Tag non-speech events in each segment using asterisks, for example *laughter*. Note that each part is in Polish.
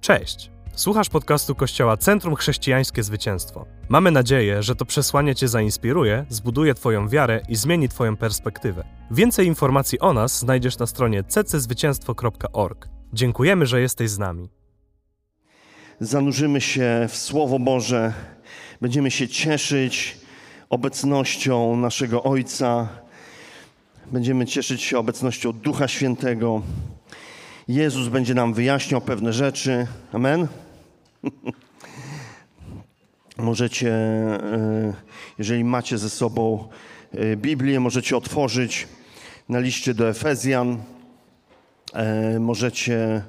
Cześć! Słuchasz podcastu Kościoła Centrum Chrześcijańskie Zwycięstwo. Mamy nadzieję, że to przesłanie Cię zainspiruje, zbuduje Twoją wiarę i zmieni Twoją perspektywę. Więcej informacji o nas znajdziesz na stronie cczwycięstwo.org. Dziękujemy, że jesteś z nami. Zanurzymy się w Słowo Boże, będziemy się cieszyć obecnością naszego Ojca, będziemy cieszyć się obecnością Ducha Świętego. Jezus będzie nam wyjaśniał pewne rzeczy. Amen. *laughs* Możecie, e, jeżeli macie ze sobą e, Biblię, możecie otworzyć na liście do Efezjan. E, możecie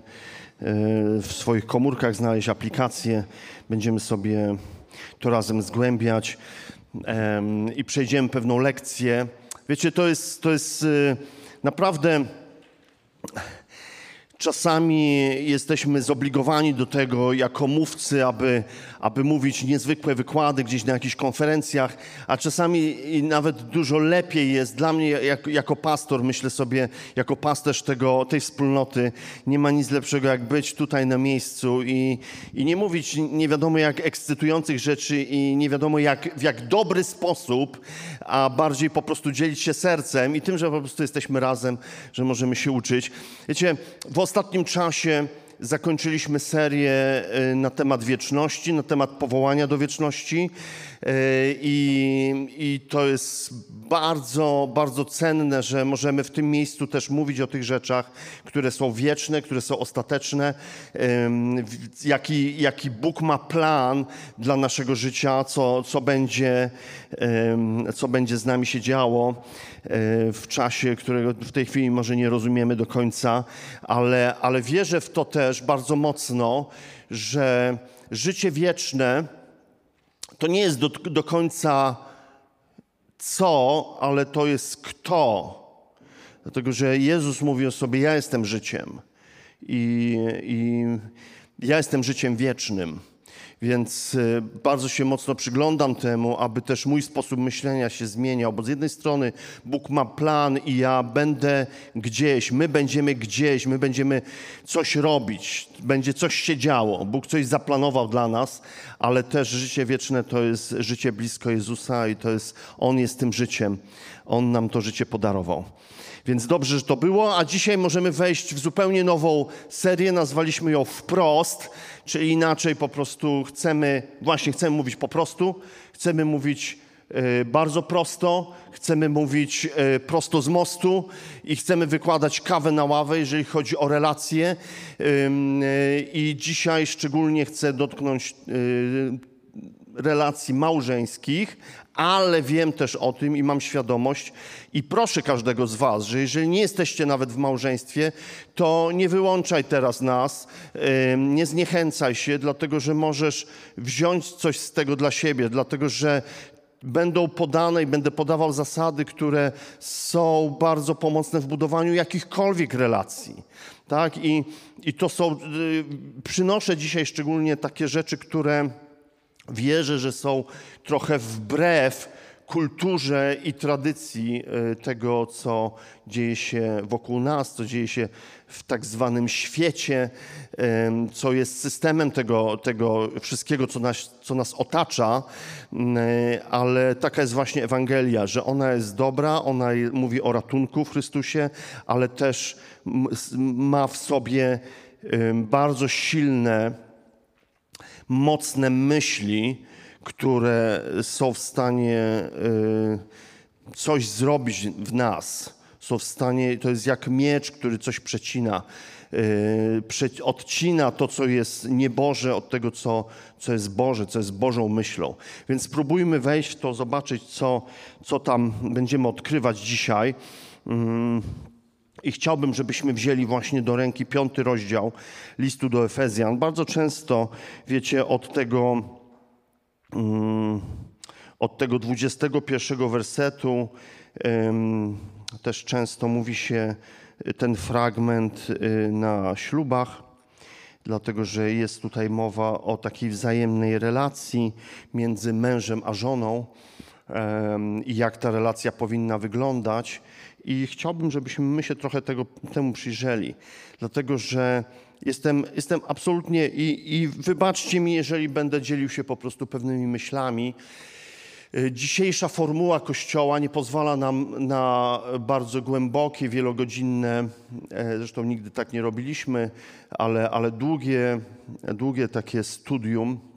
w swoich komórkach znaleźć aplikację. Będziemy sobie to razem zgłębiać i przejdziemy pewną lekcję. Wiecie, to jest, to jest naprawdę Czasami jesteśmy zobligowani do tego jako mówcy, aby, aby mówić niezwykłe wykłady gdzieś na jakichś konferencjach, a czasami nawet dużo lepiej jest dla mnie jako, jako pastor, myślę sobie, jako pasterz tego, tej wspólnoty, nie ma nic lepszego jak być tutaj na miejscu i, i nie mówić nie wiadomo jak ekscytujących rzeczy i nie wiadomo jak, w jak dobry sposób, a bardziej po prostu dzielić się sercem i tym, że po prostu jesteśmy razem, że możemy się uczyć. Wiecie, w ostatnim czasie zakończyliśmy serię y, na temat wieczności, na temat powołania do wieczności. Y, I, I, to jest bardzo, bardzo cenne, że możemy w tym miejscu też mówić o tych rzeczach, które są wieczne, które są ostateczne. Jaki, jaki Bóg ma plan dla naszego życia, co, co, będzie, co będzie z nami się działo y, w czasie, którego w tej chwili może nie rozumiemy do końca, ale, ale wierzę w to też bardzo mocno, że życie wieczne to nie jest do, do końca co, ale to jest kto. Dlatego, że Jezus mówi o sobie: Ja jestem życiem i, i ja jestem życiem wiecznym. Więc y, bardzo się mocno przyglądam temu, aby też mój sposób myślenia się zmieniał, bo z jednej strony Bóg ma plan i ja będę gdzieś, my będziemy gdzieś, my będziemy coś robić, będzie coś się działo. Bóg coś zaplanował dla nas, ale też życie wieczne to jest życie blisko Jezusa i to jest, On jest tym życiem. On nam to życie podarował. Więc dobrze, że to było, a dzisiaj możemy wejść w zupełnie nową serię. Nazwaliśmy ją Wprost, czyli inaczej po prostu chcemy, właśnie chcemy mówić po prostu, chcemy mówić e, bardzo prosto, chcemy mówić e, prosto z mostu i chcemy wykładać kawę na ławę, jeżeli chodzi o relacje. E, I dzisiaj szczególnie chcę dotknąć relacji małżeńskich, ale wiem też o tym i mam świadomość i proszę każdego z Was, że jeżeli nie jesteście nawet w małżeństwie, to nie wyłączaj teraz nas, nie zniechęcaj się, dlatego że możesz wziąć coś z tego dla siebie, dlatego że będą podane i będę podawał zasady, które są bardzo pomocne w budowaniu jakichkolwiek relacji. Tak? I, i to są, y, przynoszę dzisiaj szczególnie takie rzeczy, które wierzę, że są trochę wbrew kulturze i tradycji e, tego, co dzieje się wokół nas, co dzieje się w tak zwanym świecie, co jest systemem tego, tego wszystkiego, co nas, co nas otacza, e, ale taka jest właśnie Ewangelia, że ona jest dobra, ona mówi o ratunku w Chrystusie, ale też ma w sobie bardzo silne, mocne myśli, które są w stanie y, coś zrobić w nas. Są w stanie, to jest jak miecz, który coś przecina. Y, odcina to, co jest nieboże od tego, co, co jest Boże, co jest Bożą myślą. Więc spróbujmy wejść w to, zobaczyć, co, co tam będziemy odkrywać dzisiaj. I chciałbym, żebyśmy wzięli właśnie do ręki piąty rozdział listu do Efezjan. Bardzo często, wiecie, od tego, um, od tego 21 wersetu um, też często mówi się ten fragment y, na ślubach, dlatego że jest tutaj mowa o takiej wzajemnej relacji między mężem a żoną i jak ta relacja powinna wyglądać. I chciałbym, żebyśmy my się trochę tego, temu przyjrzeli, dlatego że jestem, jestem absolutnie i, i wybaczcie mi, jeżeli będę dzielił się po prostu pewnymi myślami. Y, dzisiejsza formuła Kościoła nie pozwala nam na bardzo głębokie, wielogodzinne, e, zresztą nigdy tak nie robiliśmy, ale, ale długie, długie takie studium.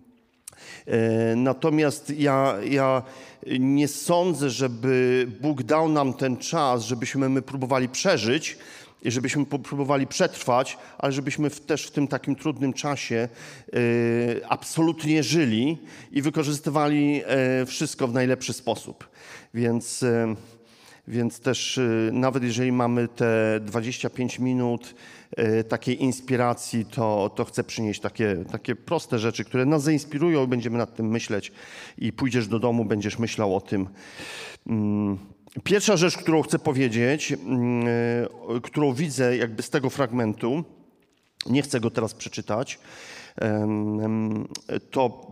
E, natomiast ja, ja nie sądzę, żeby Bóg dał nam ten czas, żebyśmy my próbowali przeżyć, i żebyśmy próbowali przetrwać, ale żebyśmy w, też w tym takim trudnym czasie y, absolutnie żyli i wykorzystywali y, wszystko w najlepszy sposób. Więc, y, więc też nawet jeżeli mamy te 25 minut takiej inspiracji, to, to chcę przynieść takie, takie proste rzeczy, które nas zainspirują będziemy nad tym myśleć i pójdziesz do domu, będziesz myślał o tym. Mm. Pierwsza rzecz, którą chcę powiedzieć, mm, e, którą widzę jakby z tego fragmentu, nie chcę go teraz przeczytać, to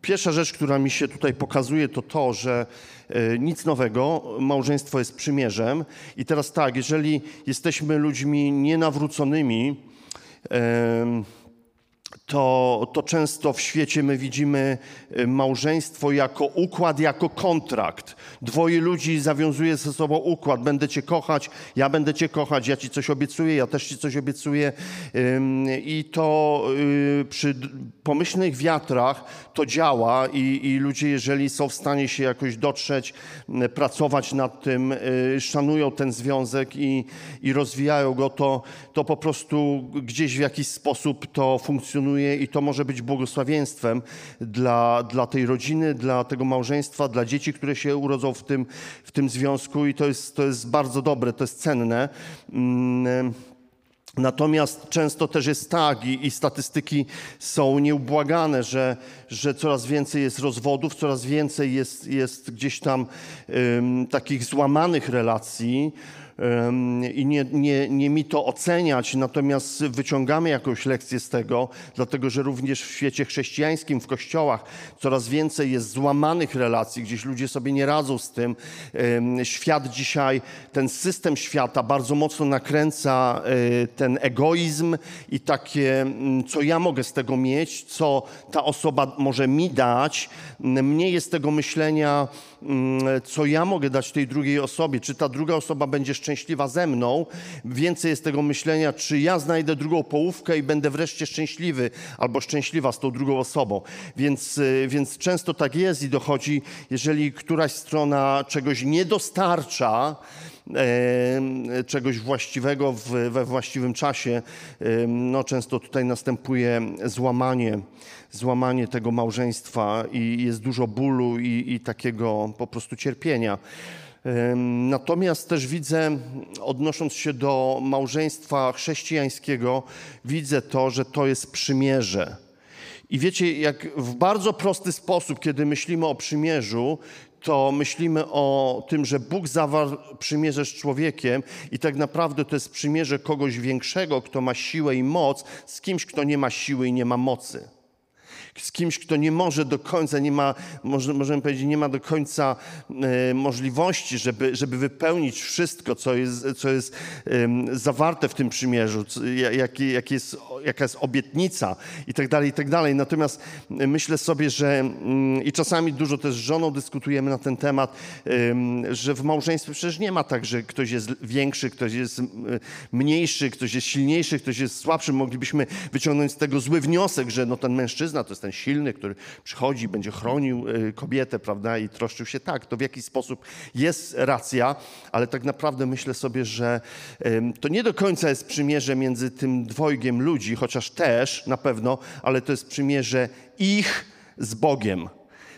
pierwsza rzecz, która mi się tutaj pokazuje, to to, że e, nic nowego, małżeństwo jest przymierzem. I teraz tak, jeżeli jesteśmy ludźmi nienawróconymi, to, to często w świecie my widzimy y, małżeństwo jako układ, jako kontrakt. Dwoje ludzi zawiązuje ze sobą układ. Będę cię kochać, ja będę cię kochać, ja ci coś obiecuję, ja też ci coś obiecuję. I to y, przy pomyślnych wiatrach to działa i, i ludzie, jeżeli są w stanie się jakoś dotrzeć, pracować nad tym, y, szanują ten związek i, i rozwijają go, to, to po prostu gdzieś w jakiś sposób to funkcjonuje i to może być błogosławieństwem dla, dla tej rodziny, dla tego małżeństwa, dla dzieci, które się urodzą w tym, w tym związku i to jest, to jest bardzo dobre, to jest cenne. Mm, natomiast często też jest tak i, i, statystyki są nieubłagane, że, że coraz więcej jest rozwodów, coraz więcej jest, jest gdzieś tam takich złamanych relacji i nie, nie, nie mi to oceniać, natomiast wyciągamy jakąś lekcję z tego, dlatego że również w świecie chrześcijańskim, w kościołach coraz więcej jest złamanych relacji, gdzieś ludzie sobie nie radzą z tym. Świat dzisiaj, ten system świata bardzo mocno nakręca e, ten egoizm i takie, mm, co ja mogę z tego mieć, co ta osoba może mi dać. Mniej jest tego myślenia, mm, co ja mogę dać tej drugiej osobie, czy ta druga osoba będzie szczęśliwa ze mną. Więcej jest tego myślenia, czy ja znajdę drugą połówkę i będę wreszcie szczęśliwy albo szczęśliwa z tą drugą osobą. Więc, y, więc często tak jest i dochodzi, jeżeli któraś strona czegoś nie dostarcza, czegoś właściwego we właściwym czasie, no często tutaj następuje złamanie, złamanie tego małżeństwa i jest dużo bólu i, i takiego po prostu cierpienia. Natomiast też widzę, odnosząc się do małżeństwa chrześcijańskiego, widzę to, że to jest przymierze. I wiecie, jak w bardzo prosty sposób, kiedy myślimy o przymierzu, to myślimy o tym, że Bóg zawarł przymierze z człowiekiem i tak naprawdę to jest przymierze kogoś większego, kto ma siłę i moc, z kimś, kto nie ma siły i nie ma mocy z kimś, kto nie może do końca, nie ma, może, możemy powiedzieć, nie ma do końca e, możliwości, żeby, żeby wypełnić wszystko, co jest, co jest e, zawarte w tym przymierzu, jak, jak jest, jaka jest obietnica i tak dalej, i tak dalej. Natomiast myślę sobie, że mm, i czasami dużo też z żoną dyskutujemy na ten temat, e, że w małżeństwie przecież nie ma tak, że ktoś jest większy, ktoś jest mniejszy, ktoś jest silniejszy, ktoś jest słabszy. Moglibyśmy wyciągnąć z tego zły wniosek, że no ten mężczyzna to jest ten silny, który przychodzi, będzie chronił y, kobietę, prawda, i troszczył się. Tak, to w jakiś sposób jest racja, ale tak naprawdę myślę sobie, że to nie do końca jest przymierze między tym dwojgiem ludzi, chociaż też na pewno, ale to jest przymierze ich z Bogiem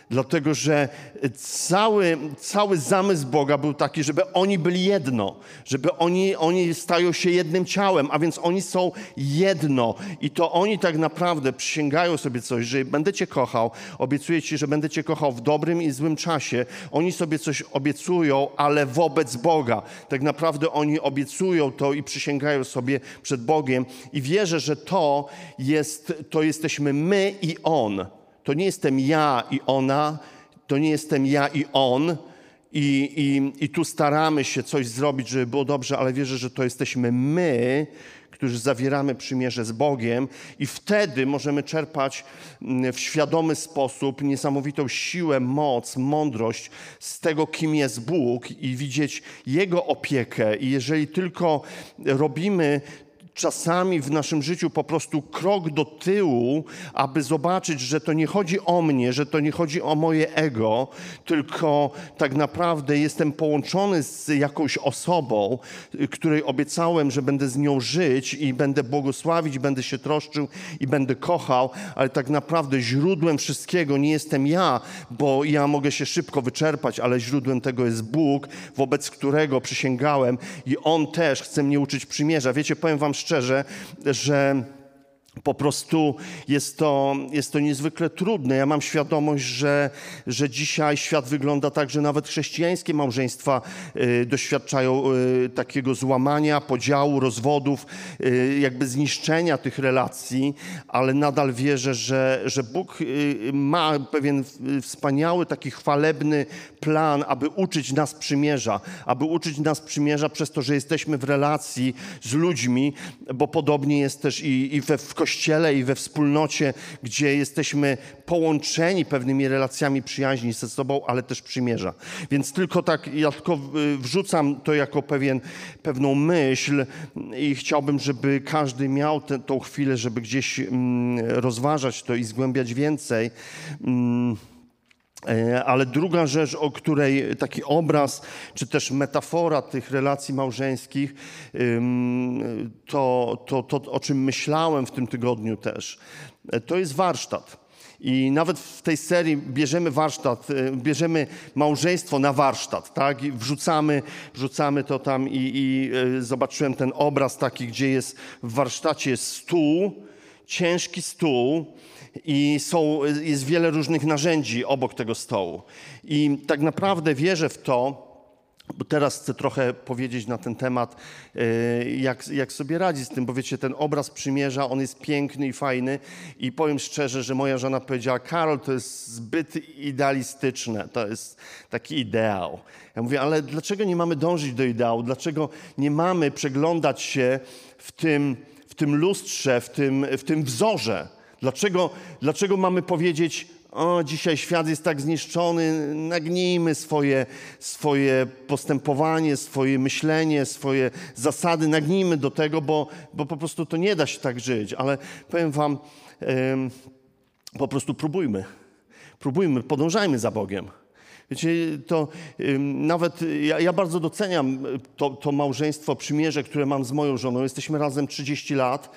dlatego że cały, cały zamysł Boga był taki, żeby oni byli jedno, żeby oni, oni stają się jednym ciałem, a więc oni są jedno. I to oni tak naprawdę przysięgają sobie coś, że będę Cię kochał, obiecuję Ci, że będę Cię kochał w dobrym i złym czasie. Oni sobie coś obiecują, ale wobec Boga. Tak naprawdę oni obiecują to i przysięgają sobie przed Bogiem. I wierzę, że to jest, to jesteśmy my i On. To nie jestem ja i ona, to nie jestem ja i on i, i, i tu staramy się coś zrobić, żeby było dobrze, ale wierzę, że to jesteśmy my, którzy zawieramy przymierze z Bogiem, i wtedy możemy czerpać mm, w świadomy sposób niesamowitą siłę, moc, mądrość z tego, kim jest Bóg, i widzieć Jego opiekę. I jeżeli tylko robimy czasami w naszym życiu po prostu krok do tyłu, aby zobaczyć, że to nie chodzi o mnie, że to nie chodzi o moje ego, tylko tak naprawdę jestem połączony z jakąś osobą, której obiecałem, że będę z nią żyć i będę błogosławić, będę się troszczył i będę kochał, ale tak naprawdę źródłem wszystkiego nie jestem ja, bo ja mogę się szybko wyczerpać, ale źródłem tego jest Bóg, wobec którego przysięgałem i On też chce mnie uczyć przymierza. Wiecie, powiem wam szczerze, że po prostu jest to, jest to niezwykle trudne. Ja mam świadomość, że, że dzisiaj świat wygląda tak, że nawet chrześcijańskie małżeństwa y, doświadczają y, takiego złamania, podziału, rozwodów, y, jakby zniszczenia tych relacji, ale nadal wierzę, że, że Bóg y, ma pewien wspaniały, taki chwalebny plan, aby uczyć nas przymierza, aby uczyć nas przymierza przez to, że jesteśmy w relacji z ludźmi, bo podobnie jest też i, i we, w kościele i we wspólnocie, gdzie jesteśmy połączeni pewnymi relacjami przyjaźni ze sobą, ale też przymierza. Więc tylko tak, ja tylko wrzucam to jako pewien, pewną myśl i chciałbym, żeby każdy miał tę chwilę, żeby gdzieś mm, rozważać to i zgłębiać więcej. Mm. E, ale druga rzecz, o której taki obraz, czy też metafora tych relacji małżeńskich, to, to, to o czym myślałem w tym tygodniu też, e, to jest warsztat. I nawet w tej serii bierzemy warsztat, e, bierzemy małżeństwo na warsztat, tak? I wrzucamy, wrzucamy to tam i, i zobaczyłem ten obraz taki, gdzie jest w warsztacie stół, ciężki stół, i są, jest wiele różnych narzędzi obok tego stołu. I tak naprawdę wierzę w to, bo teraz chcę trochę powiedzieć na ten temat, e, jak, jak sobie radzić z tym, bo wiecie, ten obraz przymierza, on jest piękny i fajny i powiem szczerze, że moja żona powiedziała, Karol, to jest zbyt idealistyczne, to jest taki ideał. Ja mówię, ale dlaczego nie mamy dążyć do ideału? Dlaczego nie mamy przeglądać się w tym, w tym lustrze, w tym, w tym wzorze? Dlaczego, dlaczego mamy powiedzieć, o, dzisiaj świat jest tak zniszczony, nagnijmy swoje, swoje postępowanie, swoje myślenie, swoje zasady, nagnijmy do tego, bo, bo po prostu to nie da się tak żyć. Ale powiem Wam, po prostu próbujmy. Próbujmy, podążajmy za Bogiem. Wiecie, to nawet ja, ja bardzo doceniam to, to, małżeństwo, przymierze, które mam z moją żoną. Jesteśmy razem 30 lat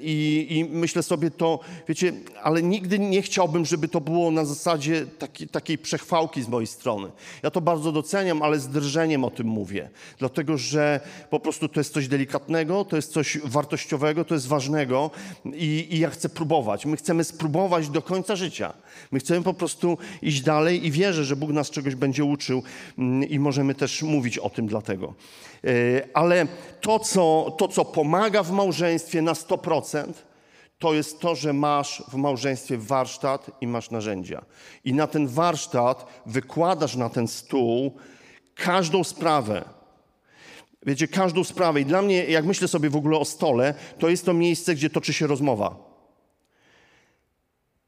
i, i, myślę sobie to, wiecie, ale nigdy nie chciałbym, żeby to było na zasadzie taki, takiej przechwałki z mojej strony. Ja to bardzo doceniam, ale z drżeniem o tym mówię. Dlatego, że po prostu to jest coś delikatnego, to jest coś wartościowego, to jest ważnego i, i ja chcę próbować. My chcemy spróbować do końca życia. My chcemy po prostu iść dalej i wierzę, że Bóg nas czegoś będzie uczył mm, i możemy też mówić o tym dlatego. E, ale to co, to, co pomaga w małżeństwie na 100%, to jest to, że masz w małżeństwie warsztat i masz narzędzia. I na ten warsztat wykładasz na ten stół każdą sprawę. Wiecie, każdą sprawę. I dla mnie, jak myślę sobie w ogóle o stole, to jest to miejsce, gdzie toczy się rozmowa.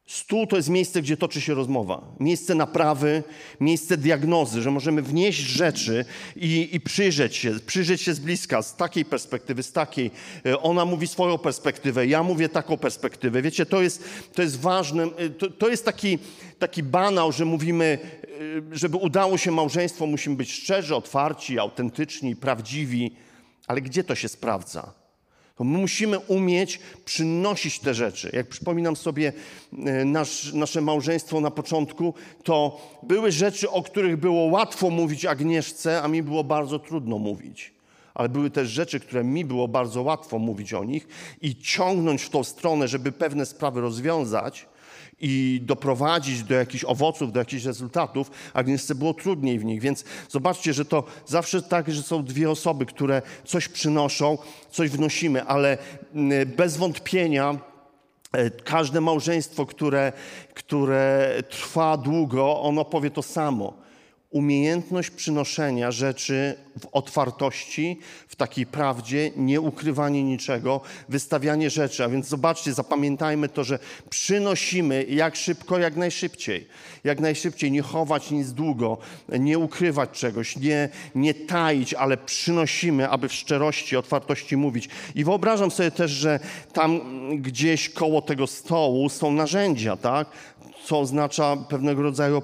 Stół to jest miejsce, gdzie toczy się rozmowa, miejsce naprawy, miejsce diagnozy, że możemy wnieść rzeczy i, i, przyjrzeć się, przyjrzeć się z bliska, z takiej perspektywy, z takiej. E, ona mówi swoją perspektywę, ja mówię taką perspektywę. Wiecie, to jest, to jest ważne, e, to, to jest taki, taki banał, że mówimy, e, żeby udało się małżeństwo, musimy być szczerzy, otwarci, autentyczni, prawdziwi, ale gdzie to się sprawdza? To my musimy umieć przynosić te rzeczy. Jak przypominam sobie e, nasz, nasze małżeństwo na początku, to były rzeczy, o których było łatwo mówić Agnieszce, a mi było bardzo trudno mówić. Ale były też rzeczy, które mi było bardzo łatwo mówić o nich i ciągnąć w tą stronę, żeby pewne sprawy rozwiązać i doprowadzić do jakichś owoców, do jakichś rezultatów, Agnieszce było trudniej w nich. Więc zobaczcie, że to zawsze tak, że są dwie osoby, które coś przynoszą, coś wnosimy, ale mm, bez wątpienia e, każde małżeństwo, które, które trwa długo, ono powie to samo. Umiejętność przynoszenia rzeczy w otwartości, w takiej prawdzie, nie ukrywanie niczego, wystawianie rzeczy. A więc zobaczcie, zapamiętajmy to, że przynosimy jak szybko, jak najszybciej. Jak najszybciej, nie chować nic długo, nie ukrywać czegoś, nie, nie taić, ale przynosimy, aby w szczerości, otwartości mówić. I wyobrażam sobie też, że tam gdzieś koło tego stołu są narzędzia, tak? co oznacza pewnego rodzaju,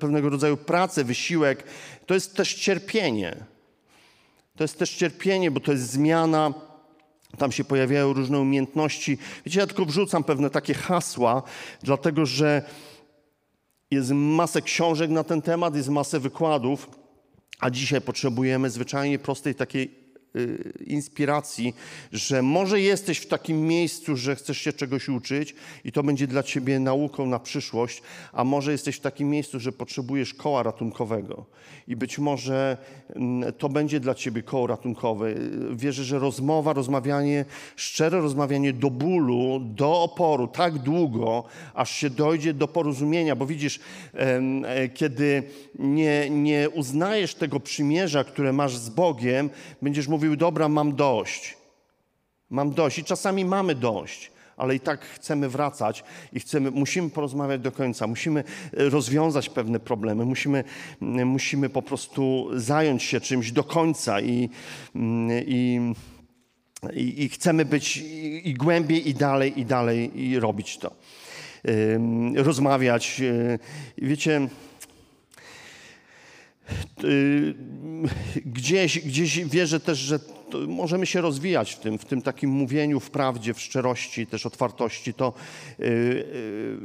pewnego rodzaju pracę, wysiłek. To jest też cierpienie. To jest też cierpienie, bo to jest zmiana. Tam się pojawiają różne umiejętności. Wiecie, ja tylko wrzucam pewne takie hasła, dlatego że jest masę książek na ten temat, jest masę wykładów, a dzisiaj potrzebujemy zwyczajnie prostej takiej inspiracji, że może jesteś w takim miejscu, że chcesz się czegoś uczyć i to będzie dla ciebie nauką na przyszłość, a może jesteś w takim miejscu, że potrzebujesz koła ratunkowego i być może mm, to będzie dla ciebie koło ratunkowe. Wierzę, że rozmowa, rozmawianie, szczere rozmawianie do bólu, do oporu tak długo, aż się dojdzie do porozumienia, bo widzisz, e, kiedy nie, nie uznajesz tego przymierza, które masz z Bogiem, będziesz mówił, mówił: Dobra, mam dość. Mam dość. I czasami mamy dość, ale i tak chcemy wracać i chcemy, musimy porozmawiać do końca, musimy e, rozwiązać pewne problemy, musimy, musimy po prostu zająć się czymś do końca i, i, i, i chcemy być i, i głębiej, i dalej, i dalej i robić to. Rozmawiać. E, wiecie, gdzieś, gdzieś wierzę też, że możemy się rozwijać w tym, w tym takim mówieniu w prawdzie, w szczerości, też otwartości. To, y, y,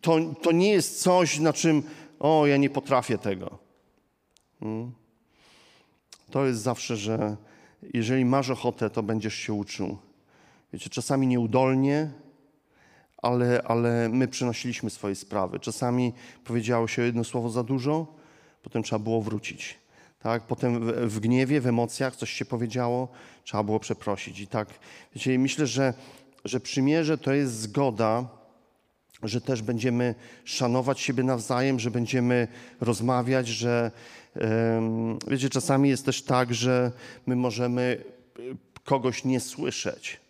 to, to nie jest coś, na czym, o, ja nie potrafię tego. Hmm? To jest zawsze, że jeżeli masz ochotę, to będziesz się uczył. Wiecie, czasami nieudolnie, ale, ale my przynosiliśmy swoje sprawy. Czasami powiedziało się jedno słowo za dużo, potem trzeba było wrócić. Tak? Potem w, gniewie, w emocjach coś się powiedziało, trzeba było przeprosić. I tak, wiecie, myślę, że, że przymierze to jest zgoda, że też będziemy szanować siebie nawzajem, że będziemy rozmawiać, że wiecie, czasami jest też tak, że my możemy kogoś nie słyszeć,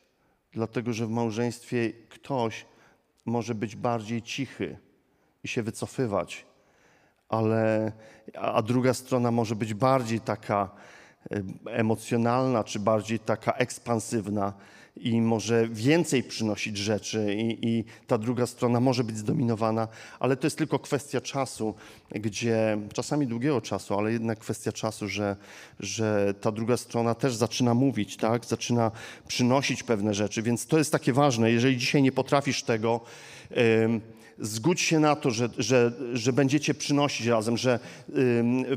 dlatego że w małżeństwie ktoś może być bardziej cichy i się wycofywać ale a druga strona może być bardziej taka emocjonalna, czy bardziej taka ekspansywna i może więcej przynosić rzeczy i, i, ta druga strona może być zdominowana, ale to jest tylko kwestia czasu, gdzie czasami długiego czasu, ale jednak kwestia czasu, że, że ta druga strona też zaczyna mówić, tak? zaczyna przynosić pewne rzeczy, więc to jest takie ważne. Jeżeli dzisiaj nie potrafisz tego, zgódź się na to, że, że, że będziecie przynosić razem, że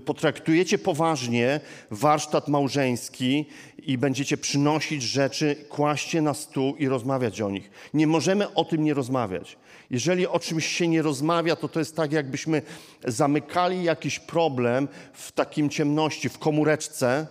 potraktujecie poważnie warsztat małżeński i będziecie przynosić rzeczy, kłaście na stół i rozmawiać o nich. Nie możemy o tym nie rozmawiać. Jeżeli o czymś się nie rozmawia, to to jest tak, jakbyśmy zamykali jakiś problem w takim ciemności, w komóreczce,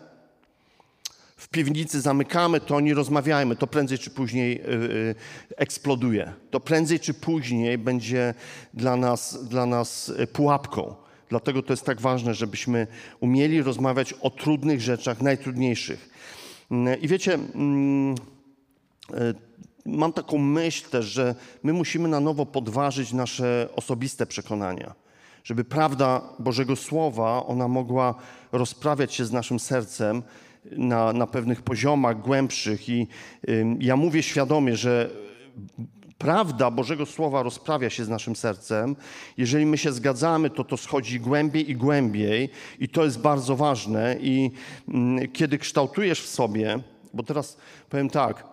w piwnicy zamykamy, to nie rozmawiajmy, to prędzej czy później y, y, eksploduje. To prędzej czy później będzie dla nas, dla nas y, pułapką. Dlatego to jest tak ważne, żebyśmy umieli rozmawiać o trudnych rzeczach, najtrudniejszych. Mm, I wiecie, mm, mam taką myśl też, że my musimy na nowo podważyć nasze osobiste przekonania. Żeby prawda Bożego Słowa, ona mogła rozprawiać się z naszym sercem na, na pewnych poziomach głębszych. I ja mówię świadomie, że prawda Bożego Słowa rozprawia się z naszym sercem. Jeżeli my się zgadzamy, to to schodzi głębiej i głębiej, i to jest bardzo ważne. I kiedy kształtujesz w sobie, bo teraz powiem tak,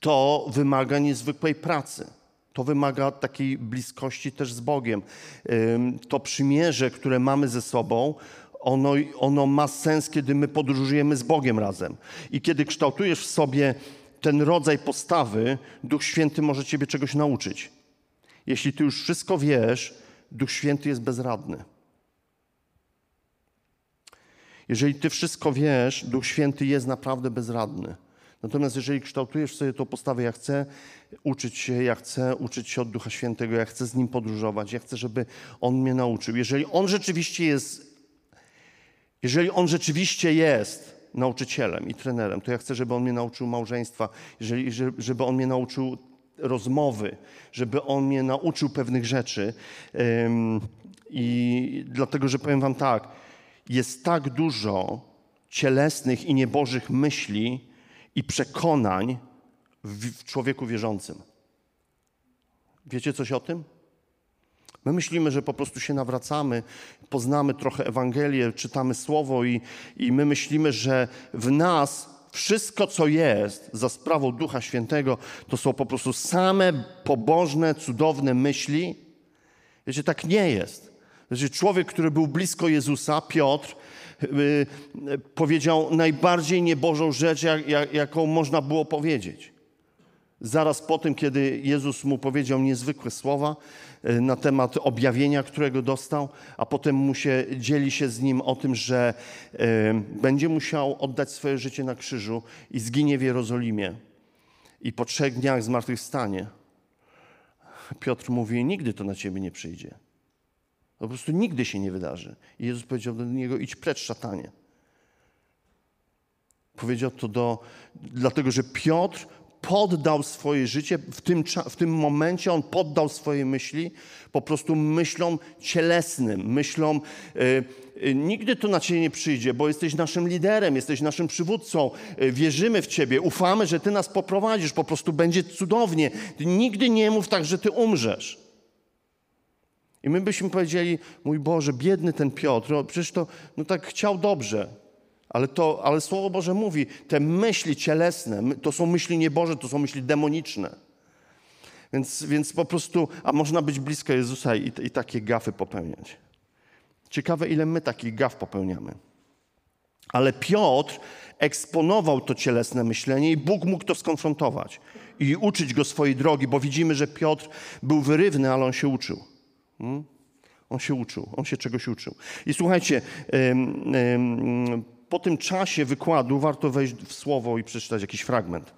to wymaga niezwykłej pracy. To wymaga takiej bliskości też z Bogiem. To przymierze, które mamy ze sobą, ono, ono ma sens, kiedy my podróżujemy z Bogiem razem. I kiedy kształtujesz w sobie ten rodzaj postawy, Duch Święty może ciebie czegoś nauczyć. Jeśli ty już wszystko wiesz, Duch Święty jest bezradny. Jeżeli ty wszystko wiesz, Duch Święty jest naprawdę bezradny. Natomiast jeżeli kształtujesz sobie tą postawę, ja chcę uczyć się, ja chcę uczyć się od Ducha Świętego, ja chcę z Nim podróżować, ja chcę, żeby On mnie nauczył. Jeżeli On rzeczywiście jest, jeżeli On rzeczywiście jest nauczycielem i trenerem, to ja chcę, żeby On mnie nauczył małżeństwa, jeżeli, żeby On mnie nauczył rozmowy, żeby On mnie nauczył pewnych rzeczy. I dlatego, że powiem Wam tak, jest tak dużo cielesnych i niebożych myśli i przekonań w człowieku wierzącym. Wiecie coś o tym? My myślimy, że po prostu się nawracamy, poznamy trochę Ewangelię, czytamy Słowo i, i my myślimy, że w nas wszystko, co jest za sprawą Ducha Świętego, to są po prostu same pobożne, cudowne myśli. Wiecie, tak nie jest. Znaczy, człowiek, który był blisko Jezusa, Piotr, yy, powiedział najbardziej niebożą rzecz, jak, jak, jaką można było powiedzieć. Zaraz po tym, kiedy Jezus mu powiedział niezwykłe słowa yy, na temat objawienia, którego dostał, a potem mu się, dzieli się z nim o tym, że yy, będzie musiał oddać swoje życie na krzyżu i zginie w Jerozolimie. I po trzech dniach zmartwychwstanie. Piotr mówi: Nigdy to na ciebie nie przyjdzie. Po prostu nigdy się nie wydarzy. I Jezus powiedział do niego: idź precz, szatanie. Powiedział to do, dlatego, że Piotr poddał swoje życie, w tym, w tym momencie on poddał swoje myśli po prostu myślom cielesnym, myślom yy, nigdy to na ciebie nie przyjdzie, bo jesteś naszym liderem, jesteś naszym przywódcą, yy, wierzymy w ciebie, ufamy, że ty nas poprowadzisz, po prostu będzie cudownie. Ty nigdy nie mów tak, że ty umrzesz. I my byśmy powiedzieli, mój Boże, biedny ten Piotr, no przecież to no tak chciał dobrze. Ale, to, ale Słowo Boże mówi, te myśli cielesne, to są myśli nieboże, to są myśli demoniczne. Więc, więc po prostu, a można być blisko Jezusa i, i takie gafy popełniać. Ciekawe, ile my takich gaf popełniamy. Ale Piotr eksponował to cielesne myślenie i Bóg mógł to skonfrontować i uczyć go swojej drogi, bo widzimy, że Piotr był wyrywny, ale on się uczył. Hmm? On się uczył, on się czegoś uczył. I słuchajcie, po tym czasie wykładu warto wejść w słowo i przeczytać jakiś fragment.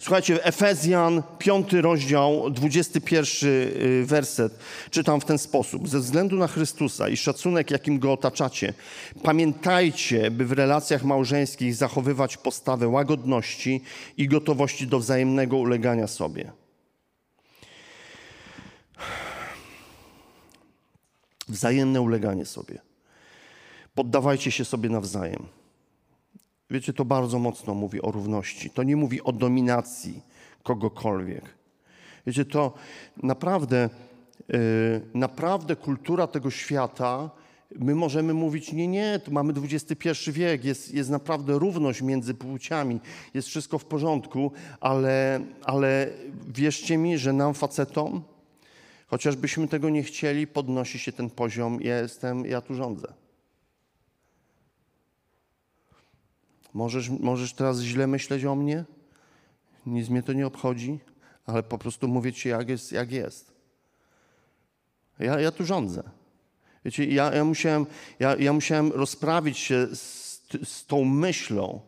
Słuchajcie, Efezjan, piąty rozdział, 21 y, werset, czytam w ten sposób. Ze względu na Chrystusa i szacunek, jakim go otaczacie, pamiętajcie, by w relacjach małżeńskich zachowywać postawę łagodności i gotowości do wzajemnego ulegania sobie. Wzajemne uleganie sobie. Poddawajcie się sobie nawzajem. Wiecie, to bardzo mocno mówi o równości. To nie mówi o dominacji kogokolwiek. Wiecie, to naprawdę, yy, naprawdę kultura tego świata, my możemy mówić, nie, nie, tu mamy XXI wiek, jest, jest naprawdę równość między płciami, jest wszystko w porządku, ale, ale wierzcie mi, że nam facetom, chociażbyśmy tego nie chcieli, podnosi się ten poziom, ja jestem, ja tu rządzę. Możesz, możesz teraz źle myśleć o mnie? Nic mnie to nie obchodzi, ale po prostu mówię ci, jak jest. Jak jest. Ja, ja tu rządzę. Wiecie, ja, ja, musiałem, ja, ja musiałem rozprawić się z, z tą myślą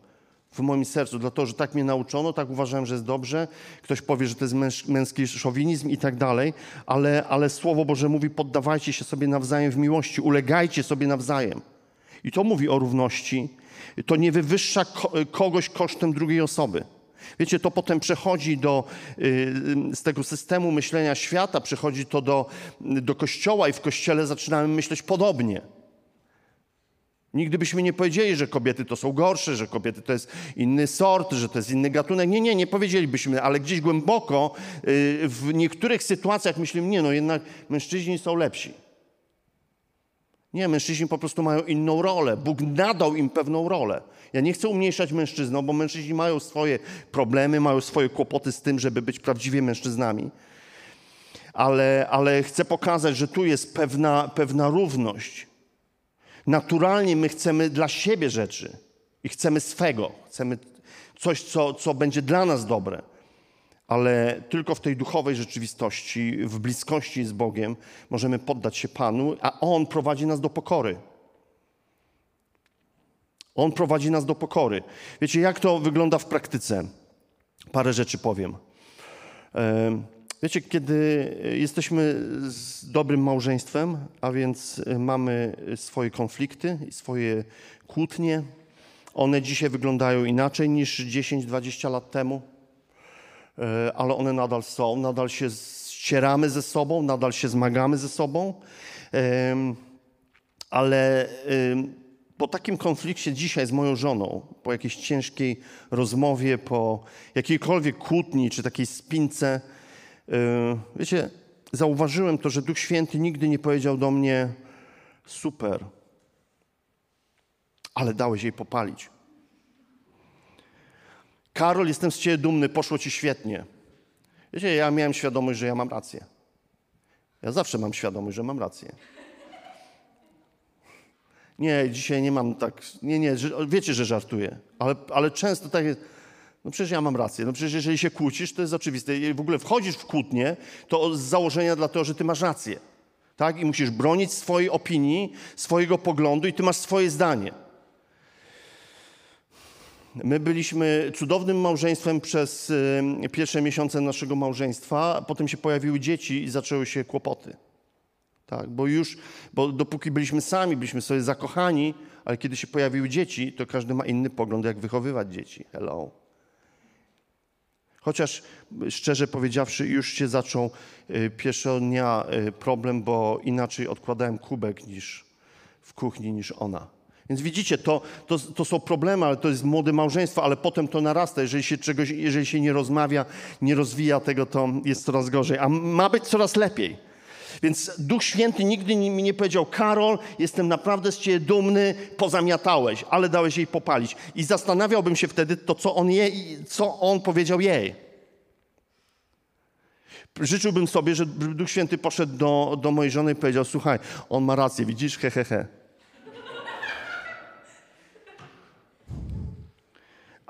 w moim sercu, dlatego że tak mnie nauczono, tak uważałem, że jest dobrze. Ktoś powie, że to jest męż, męski szowinizm i tak dalej, ale, ale Słowo Boże mówi, poddawajcie się sobie nawzajem w miłości, ulegajcie sobie nawzajem. I to mówi o równości, to nie wywyższa kogoś kosztem drugiej osoby. Wiecie, to potem przechodzi do, y, z tego systemu myślenia świata, przechodzi to do, do kościoła i w kościele zaczynamy myśleć podobnie. Nigdy byśmy nie powiedzieli, że kobiety to są gorsze, że kobiety to jest inny sort, że to jest inny gatunek. Nie, nie, nie powiedzielibyśmy, ale gdzieś głęboko y, w niektórych sytuacjach myślimy, nie, no jednak mężczyźni są lepsi. Nie, mężczyźni po prostu mają inną rolę. Bóg nadał im pewną rolę. Ja nie chcę umniejszać mężczyznom, bo mężczyźni mają swoje problemy, mają swoje kłopoty z tym, żeby być prawdziwie mężczyznami. Ale, ale chcę pokazać, że tu jest pewna, pewna równość. Naturalnie my chcemy dla siebie rzeczy i chcemy swego, chcemy coś, co, co będzie dla nas dobre ale tylko w tej duchowej rzeczywistości, w bliskości z Bogiem możemy poddać się Panu, a On prowadzi nas do pokory. On prowadzi nas do pokory. Wiecie, jak to wygląda w praktyce? Parę rzeczy powiem. Wiecie, kiedy jesteśmy z dobrym małżeństwem, a więc mamy swoje konflikty swoje kłótnie, one dzisiaj wyglądają inaczej niż 10-20 lat temu, ale one nadal są, nadal się ścieramy ze sobą, nadal się zmagamy ze sobą, ale po takim konflikcie dzisiaj z moją żoną, po jakiejś ciężkiej rozmowie, po jakiejkolwiek kłótni czy takiej spince, e, wiecie, zauważyłem to, że Duch Święty nigdy nie powiedział do mnie super, ale dałeś jej popalić. Karol, jestem z ciebie dumny, poszło ci świetnie. Wiecie, ja miałem świadomość, że ja mam rację. Ja zawsze mam świadomość, że mam rację. Nie, dzisiaj nie mam tak. Nie, nie, wiecie, że żartuję, ale, ale często tak jest. No przecież ja mam rację. No przecież jeżeli się kłócisz, to jest oczywiste. Jeżeli w ogóle wchodzisz w kłótnię, to z założenia dlatego, że ty masz rację. Tak? I musisz bronić swojej opinii, swojego poglądu i ty masz swoje zdanie. My byliśmy cudownym małżeństwem przez y, pierwsze miesiące naszego małżeństwa, potem się pojawiły dzieci i zaczęły się kłopoty. Tak, bo już, bo dopóki byliśmy sami, byliśmy sobie zakochani, ale kiedy się pojawiły dzieci, to każdy ma inny pogląd, jak wychowywać dzieci. Hello. Chociaż szczerze powiedziawszy, już się zaczął y, pierwszego dnia y, problem, bo inaczej odkładałem kubek niż w kuchni niż ona. Więc widzicie, to, to, to, są problemy, ale to jest młode małżeństwo, ale potem to narasta. Jeżeli się czegoś, jeżeli się nie rozmawia, nie rozwija tego, to jest coraz gorzej. A ma być coraz lepiej. Więc Duch Święty nigdy mi nie powiedział, Karol, jestem naprawdę z Ciebie dumny, pozamiatałeś, ale dałeś jej popalić. I zastanawiałbym się wtedy, to co on, je, co on powiedział jej. Życzyłbym sobie, żeby Duch Święty poszedł do, do mojej żony i powiedział, słuchaj, on ma rację, widzisz, he, he, he.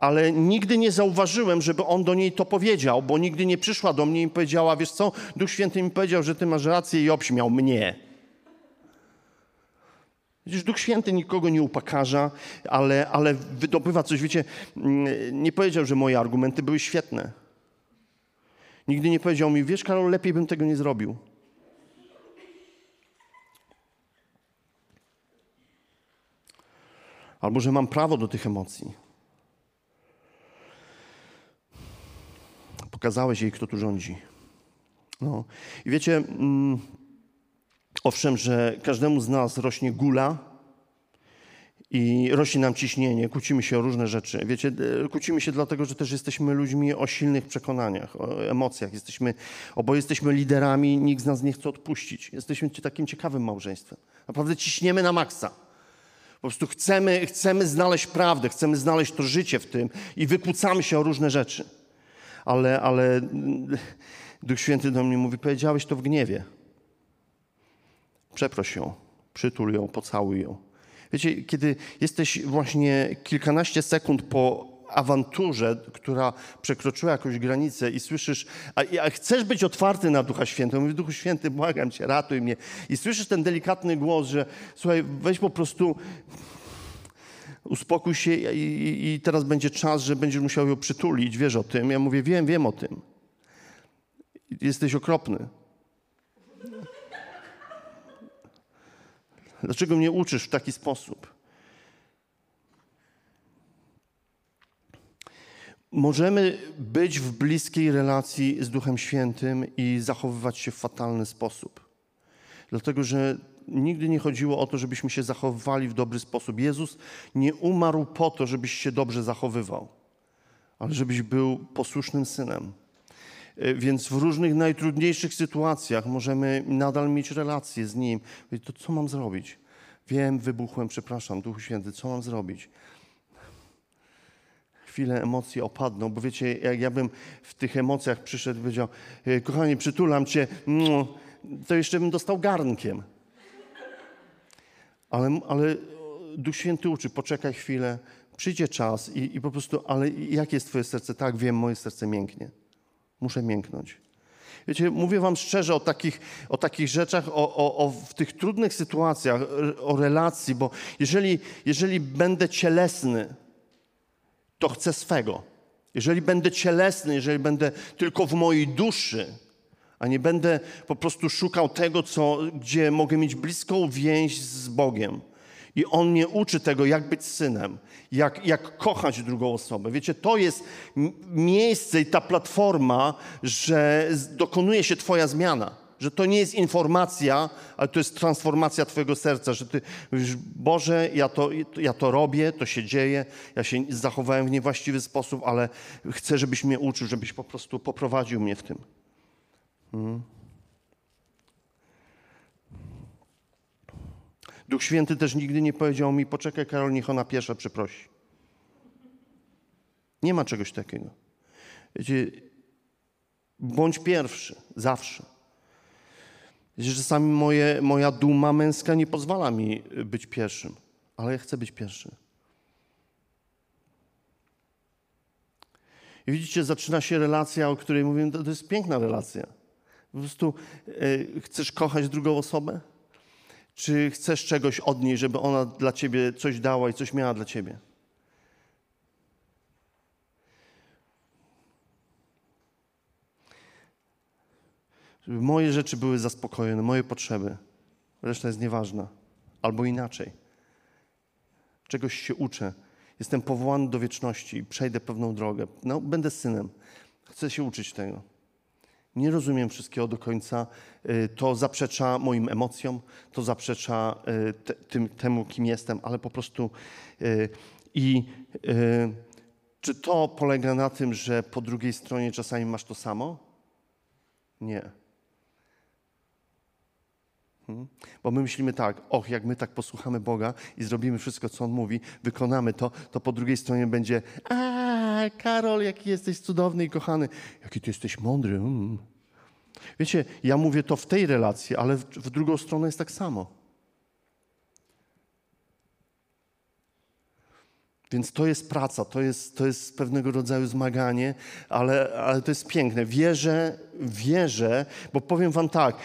Ale nigdy nie zauważyłem, żeby on do niej to powiedział, bo nigdy nie przyszła do mnie i powiedziała, wiesz co, Duch Święty mi powiedział, że ty masz rację i obśmiał mnie. Widzisz, Duch Święty nikogo nie upakarza, ale, ale wydobywa coś. Wiecie, mm, nie powiedział, że moje argumenty były świetne. Nigdy nie powiedział mi, wiesz, Karol, lepiej bym tego nie zrobił. Albo że mam prawo do tych emocji. Pokazałeś jej, kto tu rządzi. No. I wiecie, mm, owszem, że każdemu z nas rośnie gula i rośnie nam ciśnienie, kłócimy się o różne rzeczy. Wiecie, kłócimy się dlatego, że też jesteśmy ludźmi o silnych przekonaniach, o emocjach. Jesteśmy, oboje jesteśmy liderami, nikt z nas nie chce odpuścić. Jesteśmy takim ciekawym małżeństwem. Naprawdę ciśniemy na maksa. Po prostu chcemy, chcemy znaleźć prawdę, chcemy znaleźć to życie w tym i wykłócamy się o różne rzeczy ale, ale Duch Święty do mnie mówi, powiedziałeś to w gniewie. Przeproś ją, przytul ją, pocałuj ją. Wiecie, kiedy jesteś właśnie kilkanaście sekund po awanturze, która przekroczyła jakąś granicę i słyszysz, a, a chcesz być otwarty na Ducha Świętego, mówię, Duchu Święty, błagam Cię, ratuj mnie. I słyszysz ten delikatny głos, że słuchaj, weź po prostu uspokój się i, i, teraz będzie czas, że będziesz musiał ją przytulić, wiesz o tym. Ja mówię, wiem, wiem o tym. Jesteś okropny. Dlaczego mnie uczysz w taki sposób? Możemy być w bliskiej relacji z Duchem Świętym i zachowywać się w fatalny sposób. Dlatego, że nigdy nie chodziło o to, żebyśmy się zachowywali w dobry sposób. Jezus nie umarł po to, żebyś się dobrze zachowywał, ale żebyś był posłusznym synem. E, więc w różnych najtrudniejszych sytuacjach możemy nadal mieć relacje z Nim. To co mam zrobić? Wiem, wybuchłem, przepraszam, Duchu Święty, co mam zrobić? Chwilę emocje opadną, bo wiecie, jak ja bym w tych emocjach przyszedł i powiedział, e, kochanie, przytulam cię, to jeszcze bym dostał garnkiem. Ale, ale Duch Święty uczy, poczekaj chwilę, przyjdzie czas i, i po prostu, ale jakie jest twoje serce? Tak, wiem, moje serce mięknie. Muszę mięknąć. Wiecie, mówię wam szczerze o takich, o takich rzeczach, o, o, o w tych trudnych sytuacjach, o relacji, bo jeżeli, jeżeli będę cielesny, to chcę swego. Jeżeli będę cielesny, jeżeli będę tylko w mojej duszy, a nie będę po prostu szukał tego, co, gdzie mogę mieć bliską więź z Bogiem. I On mnie uczy tego, jak być synem, jak, jak kochać drugą osobę. Wiecie, to jest miejsce i ta platforma, że dokonuje się Twoja zmiana. Że to nie jest informacja, ale to jest transformacja Twojego serca, że Ty mówisz, Boże, ja to, ja to robię, to się dzieje, ja się zachowałem w niewłaściwy sposób, ale chcę, żebyś mnie uczył, żebyś po prostu poprowadził mnie w tym. Hmm. Duch Święty też nigdy nie powiedział mi, poczekaj Karol, niech ona pierwsza przeprosi. Nie ma czegoś takiego. Wiecie, bądź pierwszy, zawsze. Wiecie, czasami moje, moja duma męska nie pozwala mi być pierwszym, ale ja chcę być pierwszy. I widzicie, zaczyna się relacja, o której mówię, to, to jest piękna relacja. Po prostu e, chcesz kochać drugą osobę? Czy chcesz czegoś od niej, żeby ona dla ciebie coś dała i coś miała dla ciebie? Żeby moje rzeczy były zaspokojone, moje potrzeby. Reszta jest nieważna. Albo inaczej. Czegoś się uczę. Jestem powołany do wieczności i przejdę pewną drogę. No, będę synem. Chcę się uczyć tego. Nie rozumiem wszystkiego do końca. Y, to zaprzecza moim emocjom, to zaprzecza y, te, tym, temu, kim jestem, ale po prostu. Y, I czy to polega na tym, że po drugiej stronie czasami masz to samo? Nie. Hmm? Bo my myślimy tak, och, jak my tak posłuchamy Boga i zrobimy wszystko, co On mówi, wykonamy to, to po drugiej stronie będzie, a Karol, jaki jesteś cudowny i kochany, jaki ty jesteś mądry. Mm. Wiecie, ja mówię to w tej relacji, ale w, w drugą stronę jest tak samo. Więc to jest praca, to jest, to jest pewnego rodzaju zmaganie, ale, ale to jest piękne. Wierzę, wierzę, bo powiem Wam tak,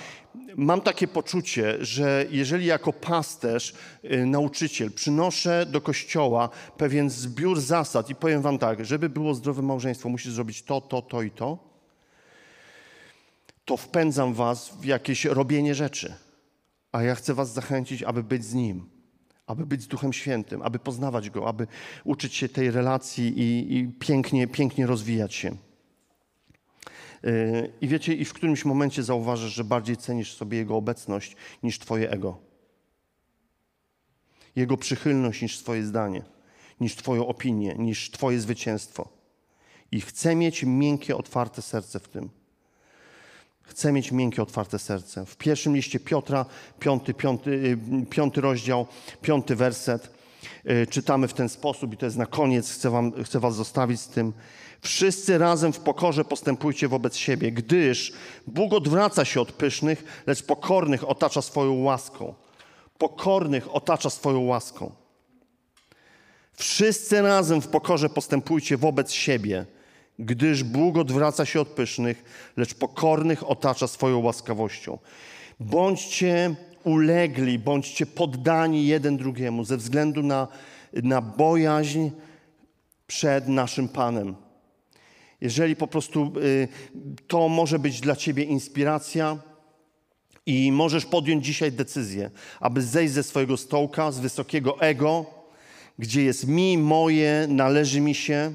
mam takie poczucie, że jeżeli jako pasterz, y, nauczyciel przynoszę do kościoła pewien zbiór zasad i powiem Wam tak, żeby było zdrowe małżeństwo, musisz zrobić to, to, to i to, to wpędzam Was w jakieś robienie rzeczy. A ja chcę Was zachęcić, aby być z Nim aby być z Duchem Świętym, aby poznawać Go, aby uczyć się tej relacji i, i pięknie, pięknie rozwijać się. Yy, I wiecie, i w którymś momencie zauważysz, że bardziej cenisz sobie Jego obecność niż Twoje ego. Jego przychylność niż Twoje zdanie, niż Twoją opinię, niż Twoje zwycięstwo. I chcę mieć miękkie, otwarte serce w tym. Chcę mieć miękkie, otwarte serce. W pierwszym liście Piotra, piąty, piąty, y, piąty rozdział, piąty werset, y, czytamy w ten sposób i to jest na koniec, chcę, wam, chcę was zostawić z tym. Wszyscy razem w pokorze postępujcie wobec siebie, gdyż Bóg odwraca się od pysznych, lecz pokornych otacza swoją łaską. Pokornych otacza swoją łaską. Wszyscy razem w pokorze postępujcie wobec siebie, gdyż Bóg odwraca się od pysznych, lecz pokornych otacza swoją łaskawością. Bądźcie ulegli, bądźcie poddani jeden drugiemu ze względu na, na bojaźń przed naszym Panem. Jeżeli po prostu y, to może być dla Ciebie inspiracja i możesz podjąć dzisiaj decyzję, aby zejść ze swojego stołka, z wysokiego ego, gdzie jest mi, moje, należy mi się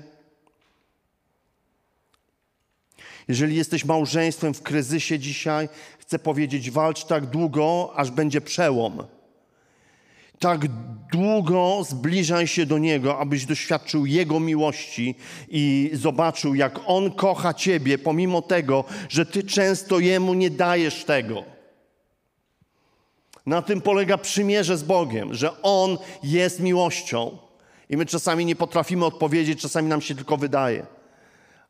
Jeżeli jesteś małżeństwem w kryzysie dzisiaj, chcę powiedzieć, walcz tak długo, aż będzie przełom. Tak długo zbliżaj się do Niego, abyś doświadczył Jego miłości i zobaczył, jak On kocha Ciebie, pomimo tego, że Ty często Jemu nie dajesz tego. Na tym polega przymierze z Bogiem, że On jest miłością. I my czasami nie potrafimy odpowiedzieć, czasami nam się tylko wydaje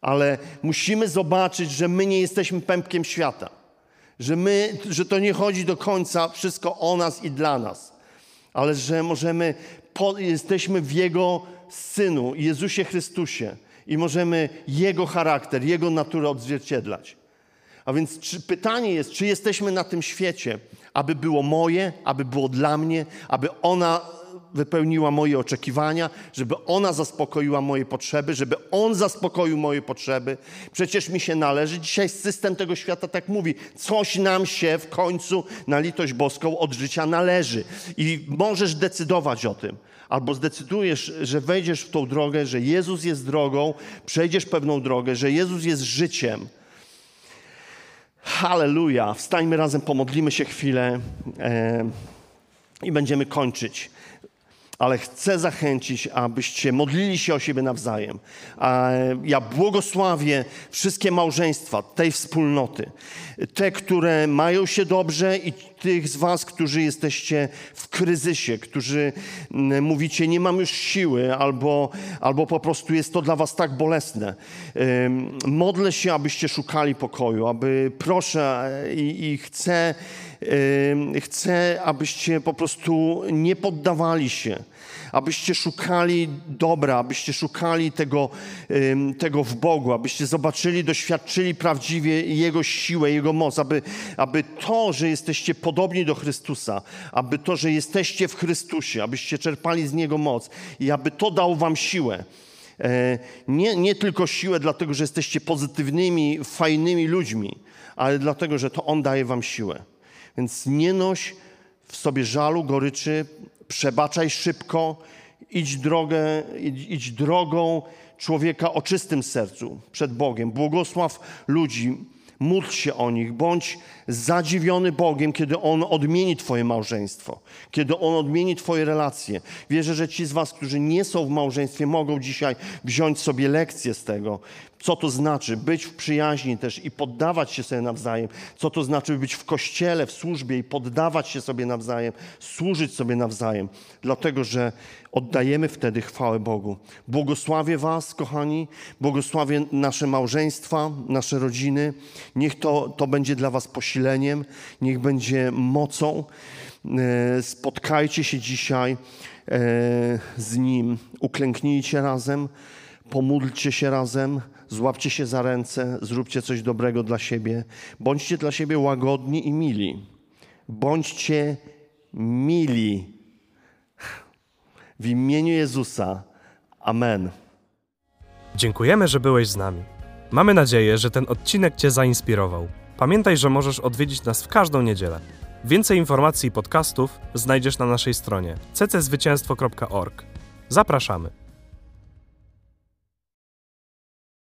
ale musimy zobaczyć, że my nie jesteśmy pępkiem świata. Że, my, że to nie chodzi do końca wszystko o nas i dla nas, ale że możemy, po, jesteśmy w Jego Synu, Jezusie Chrystusie i możemy Jego charakter, Jego naturę odzwierciedlać. A więc czy, pytanie jest, czy jesteśmy na tym świecie, aby było moje, aby było dla mnie, aby ona wypełniła moje oczekiwania, żeby ona zaspokoiła moje potrzeby, żeby on zaspokoił moje potrzeby. Przecież mi się należy. Dzisiaj system tego świata tak mówi. Coś nam się w końcu na litość boską od życia należy. I możesz decydować o tym. Albo zdecydujesz, że wejdziesz w tą drogę, że Jezus jest drogą, przejdziesz pewną drogę, że Jezus jest życiem. Halleluja. Wstańmy razem, pomodlimy się chwilę e, i będziemy kończyć ale chcę zachęcić, abyście modlili się o siebie nawzajem. Ja błogosławię wszystkie małżeństwa tej wspólnoty, te, które mają się dobrze i tych z was, którzy jesteście w kryzysie, którzy mówicie, nie mam już siły, albo, albo po prostu jest to dla was tak bolesne. Modlę się, abyście szukali pokoju, aby proszę i, i chcę, chcę, abyście po prostu nie poddawali się abyście szukali dobra, abyście szukali tego, tego w Bogu, abyście zobaczyli, doświadczyli prawdziwie Jego siłę, Jego moc, aby, aby to, że jesteście podobni do Chrystusa, aby to, że jesteście w Chrystusie, abyście czerpali z Niego moc i aby to dał wam siłę. E, nie, nie tylko siłę dlatego, że jesteście pozytywnymi, fajnymi ludźmi, ale dlatego, że to On daje wam siłę. Więc nie noś w sobie żalu, goryczy, przebaczaj szybko, idź, drogę, idź, idź drogą człowieka o czystym sercu przed Bogiem. Błogosław ludzi, módl się o nich, bądź zadziwiony Bogiem, kiedy On odmieni Twoje małżeństwo, kiedy On odmieni Twoje relacje. Wierzę, że ci z Was, którzy nie są w małżeństwie, mogą dzisiaj wziąć sobie lekcję z tego co to znaczy być w przyjaźni też i poddawać się sobie nawzajem, co to znaczy być w kościele, w służbie i poddawać się sobie nawzajem, służyć sobie nawzajem, dlatego że oddajemy wtedy chwałę Bogu. Błogosławię Was, kochani, błogosławię nasze małżeństwa, nasze rodziny. Niech to, to będzie dla Was posileniem, niech będzie mocą. E, spotkajcie się dzisiaj e, z Nim, uklęknijcie razem, pomódlcie się razem, złapcie się za ręce, zróbcie coś dobrego dla siebie. Bądźcie dla siebie łagodni i mili. Bądźcie mili. W imieniu Jezusa. Amen. Dziękujemy, że byłeś z nami. Mamy nadzieję, że ten odcinek Cię zainspirował. Pamiętaj, że możesz odwiedzić nas w każdą niedzielę. Więcej informacji i podcastów znajdziesz na naszej stronie cczwycięstwo.org. Zapraszamy.